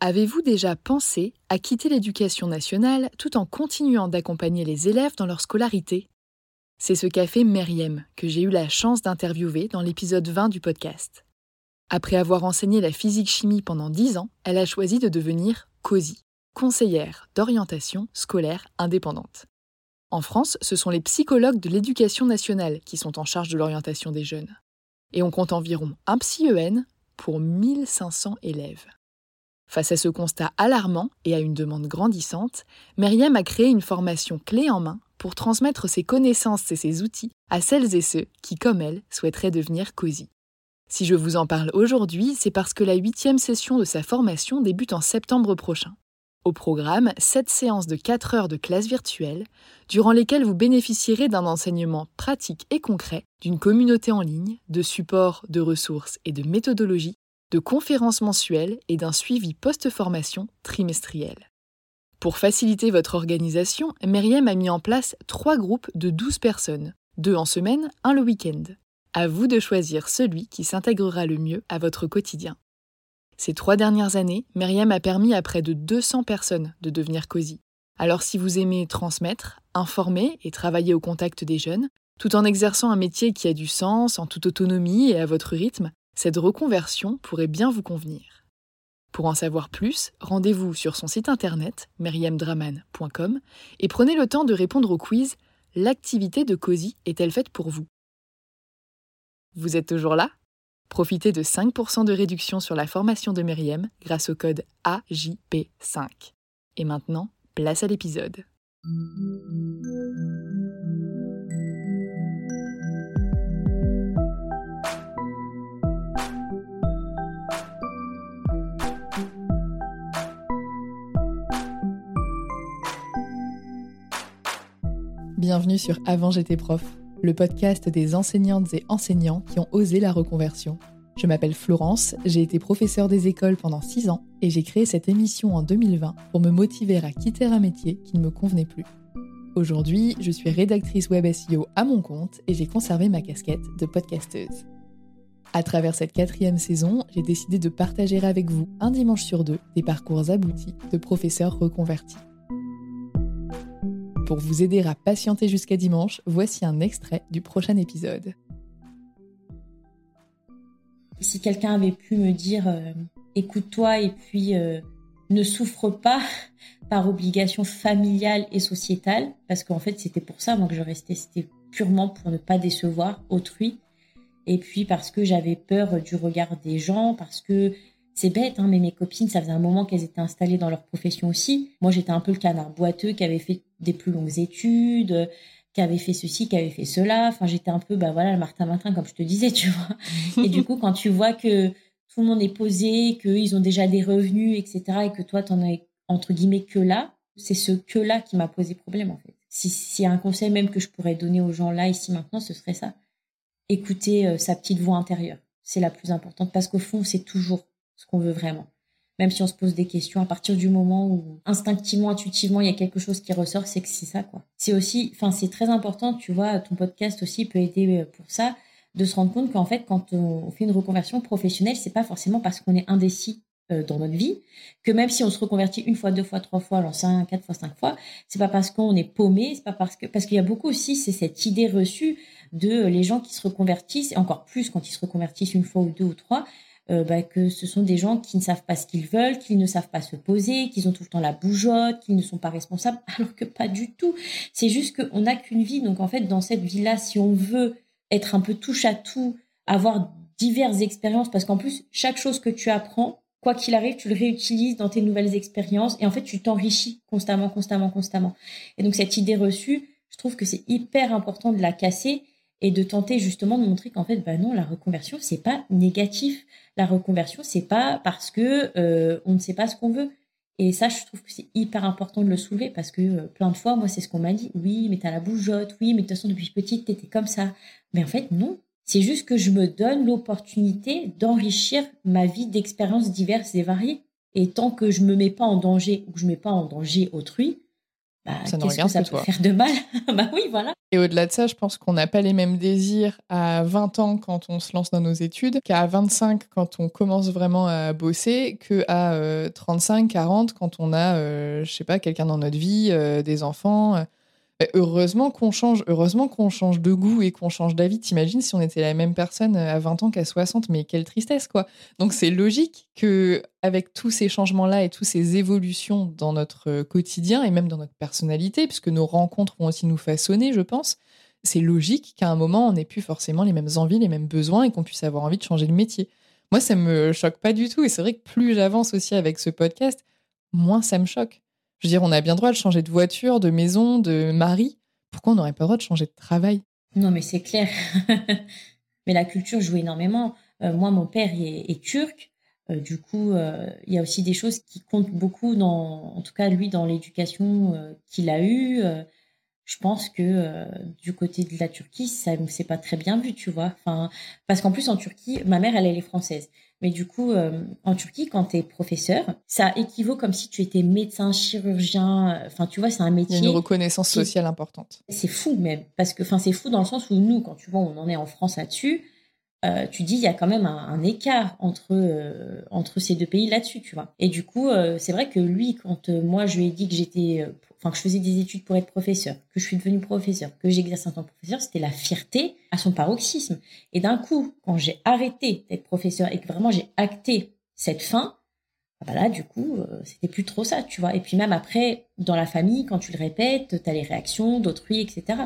Avez-vous déjà pensé à quitter l'éducation nationale tout en continuant d'accompagner les élèves dans leur scolarité? C'est ce qu'a fait Meriem, que j'ai eu la chance d'interviewer dans l'épisode 20 du podcast. Après avoir enseigné la physique-chimie pendant 10 ans, elle a choisi de devenir COSI, conseillère d'orientation scolaire indépendante. En France, ce sont les psychologues de l'éducation nationale qui sont en charge de l'orientation des jeunes. Et on compte environ un psy-EN pour 1500 élèves. Face à ce constat alarmant et à une demande grandissante, Myriam a créé une formation clé en main pour transmettre ses connaissances et ses outils à celles et ceux qui, comme elle, souhaiteraient devenir COSI. Si je vous en parle aujourd'hui, c'est parce que la huitième session de sa formation débute en septembre prochain. Au programme, sept séances de 4 heures de classe virtuelle, durant lesquelles vous bénéficierez d'un enseignement pratique et concret, d'une communauté en ligne, de supports, de ressources et de méthodologies de conférences mensuelles et d'un suivi post-formation trimestriel. Pour faciliter votre organisation, Myriam a mis en place trois groupes de 12 personnes, deux en semaine, un le week-end. À vous de choisir celui qui s'intégrera le mieux à votre quotidien. Ces trois dernières années, Myriam a permis à près de 200 personnes de devenir COSI. Alors si vous aimez transmettre, informer et travailler au contact des jeunes, tout en exerçant un métier qui a du sens, en toute autonomie et à votre rythme, cette reconversion pourrait bien vous convenir. Pour en savoir plus, rendez-vous sur son site internet meriemdraman.com et prenez le temps de répondre au quiz L'activité de COSI est-elle faite pour vous? Vous êtes toujours là? Profitez de 5% de réduction sur la formation de Meriem grâce au code AJP5. Et maintenant, place à l'épisode. Bienvenue sur Avant j'étais prof, le podcast des enseignantes et enseignants qui ont osé la reconversion. Je m'appelle Florence, j'ai été professeure des écoles pendant 6 ans et j'ai créé cette émission en 2020 pour me motiver à quitter un métier qui ne me convenait plus. Aujourd'hui, je suis rédactrice web SEO à mon compte et j'ai conservé ma casquette de podcasteuse. À travers cette quatrième saison, j'ai décidé de partager avec vous un dimanche sur deux des parcours aboutis de professeurs reconvertis. Pour vous aider à patienter jusqu'à dimanche, voici un extrait du prochain épisode. Si quelqu'un avait pu me dire euh, écoute-toi et puis euh, ne souffre pas par obligation familiale et sociétale, parce qu'en fait c'était pour ça moi que je restais, c'était purement pour ne pas décevoir autrui, et puis parce que j'avais peur du regard des gens, parce que c'est bête, hein, mais mes copines, ça faisait un moment qu'elles étaient installées dans leur profession aussi. Moi, j'étais un peu le canard boiteux qui avait fait des plus longues études, qui avait fait ceci, qui avait fait cela. Enfin, j'étais un peu, bah voilà, le Martin Martin, comme je te disais, tu vois. Et du coup, quand tu vois que tout le monde est posé, qu'ils ont déjà des revenus, etc., et que toi, t'en as, entre guillemets, que là, c'est ce que là qui m'a posé problème, en fait. Si, a un conseil même que je pourrais donner aux gens là, ici, maintenant, ce serait ça. Écouter euh, sa petite voix intérieure. C'est la plus importante parce qu'au fond, c'est toujours ce qu'on veut vraiment. Même si on se pose des questions, à partir du moment où instinctivement, intuitivement, il y a quelque chose qui ressort, c'est que c'est ça, quoi. C'est aussi, enfin, c'est très important, tu vois, ton podcast aussi peut aider euh, pour ça, de se rendre compte qu'en fait, quand on fait une reconversion professionnelle, c'est pas forcément parce qu'on est indécis euh, dans notre vie, que même si on se reconvertit une fois, deux fois, trois fois, alors cinq, quatre fois, cinq fois, c'est pas parce qu'on est paumé, c'est pas parce que, parce qu'il y a beaucoup aussi, c'est cette idée reçue de les gens qui se reconvertissent, et encore plus quand ils se reconvertissent une fois ou deux ou trois, euh, bah, que ce sont des gens qui ne savent pas ce qu'ils veulent, qu'ils ne savent pas se poser, qu'ils ont tout le temps la bougeotte, qu'ils ne sont pas responsables, alors que pas du tout. C'est juste qu'on n'a qu'une vie. Donc en fait, dans cette vie-là, si on veut être un peu touche à tout, avoir diverses expériences, parce qu'en plus, chaque chose que tu apprends, quoi qu'il arrive, tu le réutilises dans tes nouvelles expériences et en fait, tu t'enrichis constamment, constamment, constamment. Et donc cette idée reçue, je trouve que c'est hyper important de la casser et de tenter justement de montrer qu'en fait, bah non, la reconversion, c'est pas négatif. La reconversion, c'est pas parce que euh, on ne sait pas ce qu'on veut. Et ça, je trouve que c'est hyper important de le soulever parce que euh, plein de fois, moi, c'est ce qu'on m'a dit. Oui, mais t'as la bougeotte. Oui, mais de toute façon, depuis petite, t'étais comme ça. Mais en fait, non. C'est juste que je me donne l'opportunité d'enrichir ma vie d'expériences diverses et variées. Et tant que je me mets pas en danger ou que je mets pas en danger autrui, bah, qu'est-ce que ça peut faire de mal Bah oui, voilà. Et au-delà de ça, je pense qu'on n'a pas les mêmes désirs à 20 ans quand on se lance dans nos études qu'à 25 quand on commence vraiment à bosser, qu'à 35, 40 quand on a, je sais pas, quelqu'un dans notre vie, des enfants. Heureusement qu'on change, heureusement qu'on change de goût et qu'on change d'avis. T'imagines si on était la même personne à 20 ans qu'à 60, mais quelle tristesse quoi. Donc c'est logique que avec tous ces changements-là et toutes ces évolutions dans notre quotidien et même dans notre personnalité, puisque nos rencontres vont aussi nous façonner, je pense, c'est logique qu'à un moment on n'ait plus forcément les mêmes envies, les mêmes besoins et qu'on puisse avoir envie de changer de métier. Moi, ça me choque pas du tout et c'est vrai que plus j'avance aussi avec ce podcast, moins ça me choque. Je veux dire, on a bien droit de changer de voiture, de maison, de mari. Pourquoi on n'aurait pas le droit de changer de travail? Non, mais c'est clair. mais la culture joue énormément. Euh, moi, mon père est, turc. Euh, du coup, euh, il y a aussi des choses qui comptent beaucoup, dans, en tout cas, lui, dans l'éducation qu'il a eue. je pense que du côté de la Turquie, ça ne s'est pas très bien vu, tu vois. Enfin, parce qu'en plus, en Turquie, ma mère, elle, elle est française. Mais du coup, euh, en Turquie, quand tu es professeur, ça équivaut comme si tu étais médecin, chirurgien. Euh, enfin, tu vois, c'est un métier. Il y a une reconnaissance sociale importante. C'est fou même. Parce que, enfin, c'est fou dans le sens où nous, quand tu vois, on en est en France là-dessus, euh, tu dis, il y a quand même un, écart entre, entre ces deux pays là-dessus, tu vois. Et du coup, c'est vrai que lui, quand moi, je lui ai dit que j'étais que je faisais des études pour être professeur, que je suis devenue professeur, que j'exerce en tant que professeur, c'était la fierté à son paroxysme. Et d'un coup, quand j'ai arrêté d'être professeur et que vraiment j'ai acté cette fin, bah là, du coup, euh, c'était plus trop ça, tu vois. Et puis même après, dans la famille, quand tu le répètes, tu as les réactions d'autrui, etc.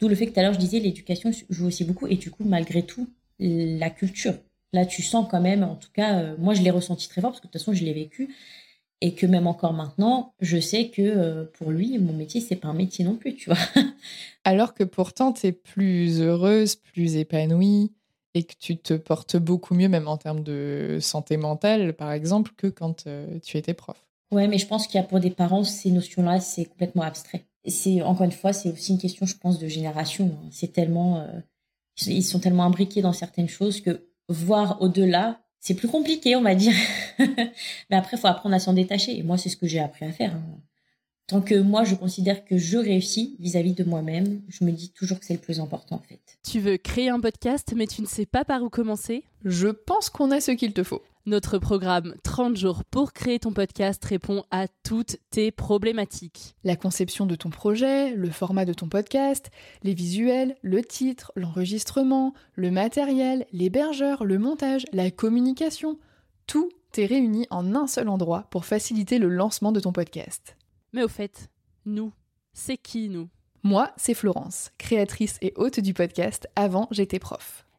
D'où le fait que tout à l'heure, je disais, l'éducation joue aussi beaucoup. Et du coup, malgré tout, la culture. Là, tu sens quand même, en tout cas, euh, moi, je l'ai ressenti très fort parce que de toute façon, je l'ai vécu et que même encore maintenant, je sais que euh, pour lui, mon métier, c'est pas un métier non plus, tu vois. Alors que pourtant, tu es plus heureuse, plus épanouie et que tu te portes beaucoup mieux, même en termes de santé mentale, par exemple, que quand euh, tu étais prof. Ouais, mais je pense qu'il y a pour des parents, ces notions-là, c'est complètement abstrait. C'est encore une fois, c'est aussi une question, je pense, de génération. C'est tellement, euh, ils sont tellement imbriqués dans certaines choses que voir au-delà, c'est plus compliqué, on va dire. Mais après, il faut apprendre à s'en détacher. Et moi, c'est ce que j'ai appris à faire. Hein. Tant que moi, je considère que je réussis vis-à-vis de moi-même, je me dis toujours que c'est le plus important, en fait. Tu veux créer un podcast, mais tu ne sais pas par où commencer? Je pense qu'on a ce qu'il te faut. Notre programme 30 jours pour créer ton podcast répond à toutes tes problématiques. La conception de ton projet, le format de ton podcast, les visuels, le titre, l'enregistrement, le matériel, l'hébergeur, le montage, la communication, tout est réuni en un seul endroit pour faciliter le lancement de ton podcast. Mais au fait, nous, c'est qui nous? Moi, c'est Florence, créatrice et hôte du podcast Avant j'étais prof.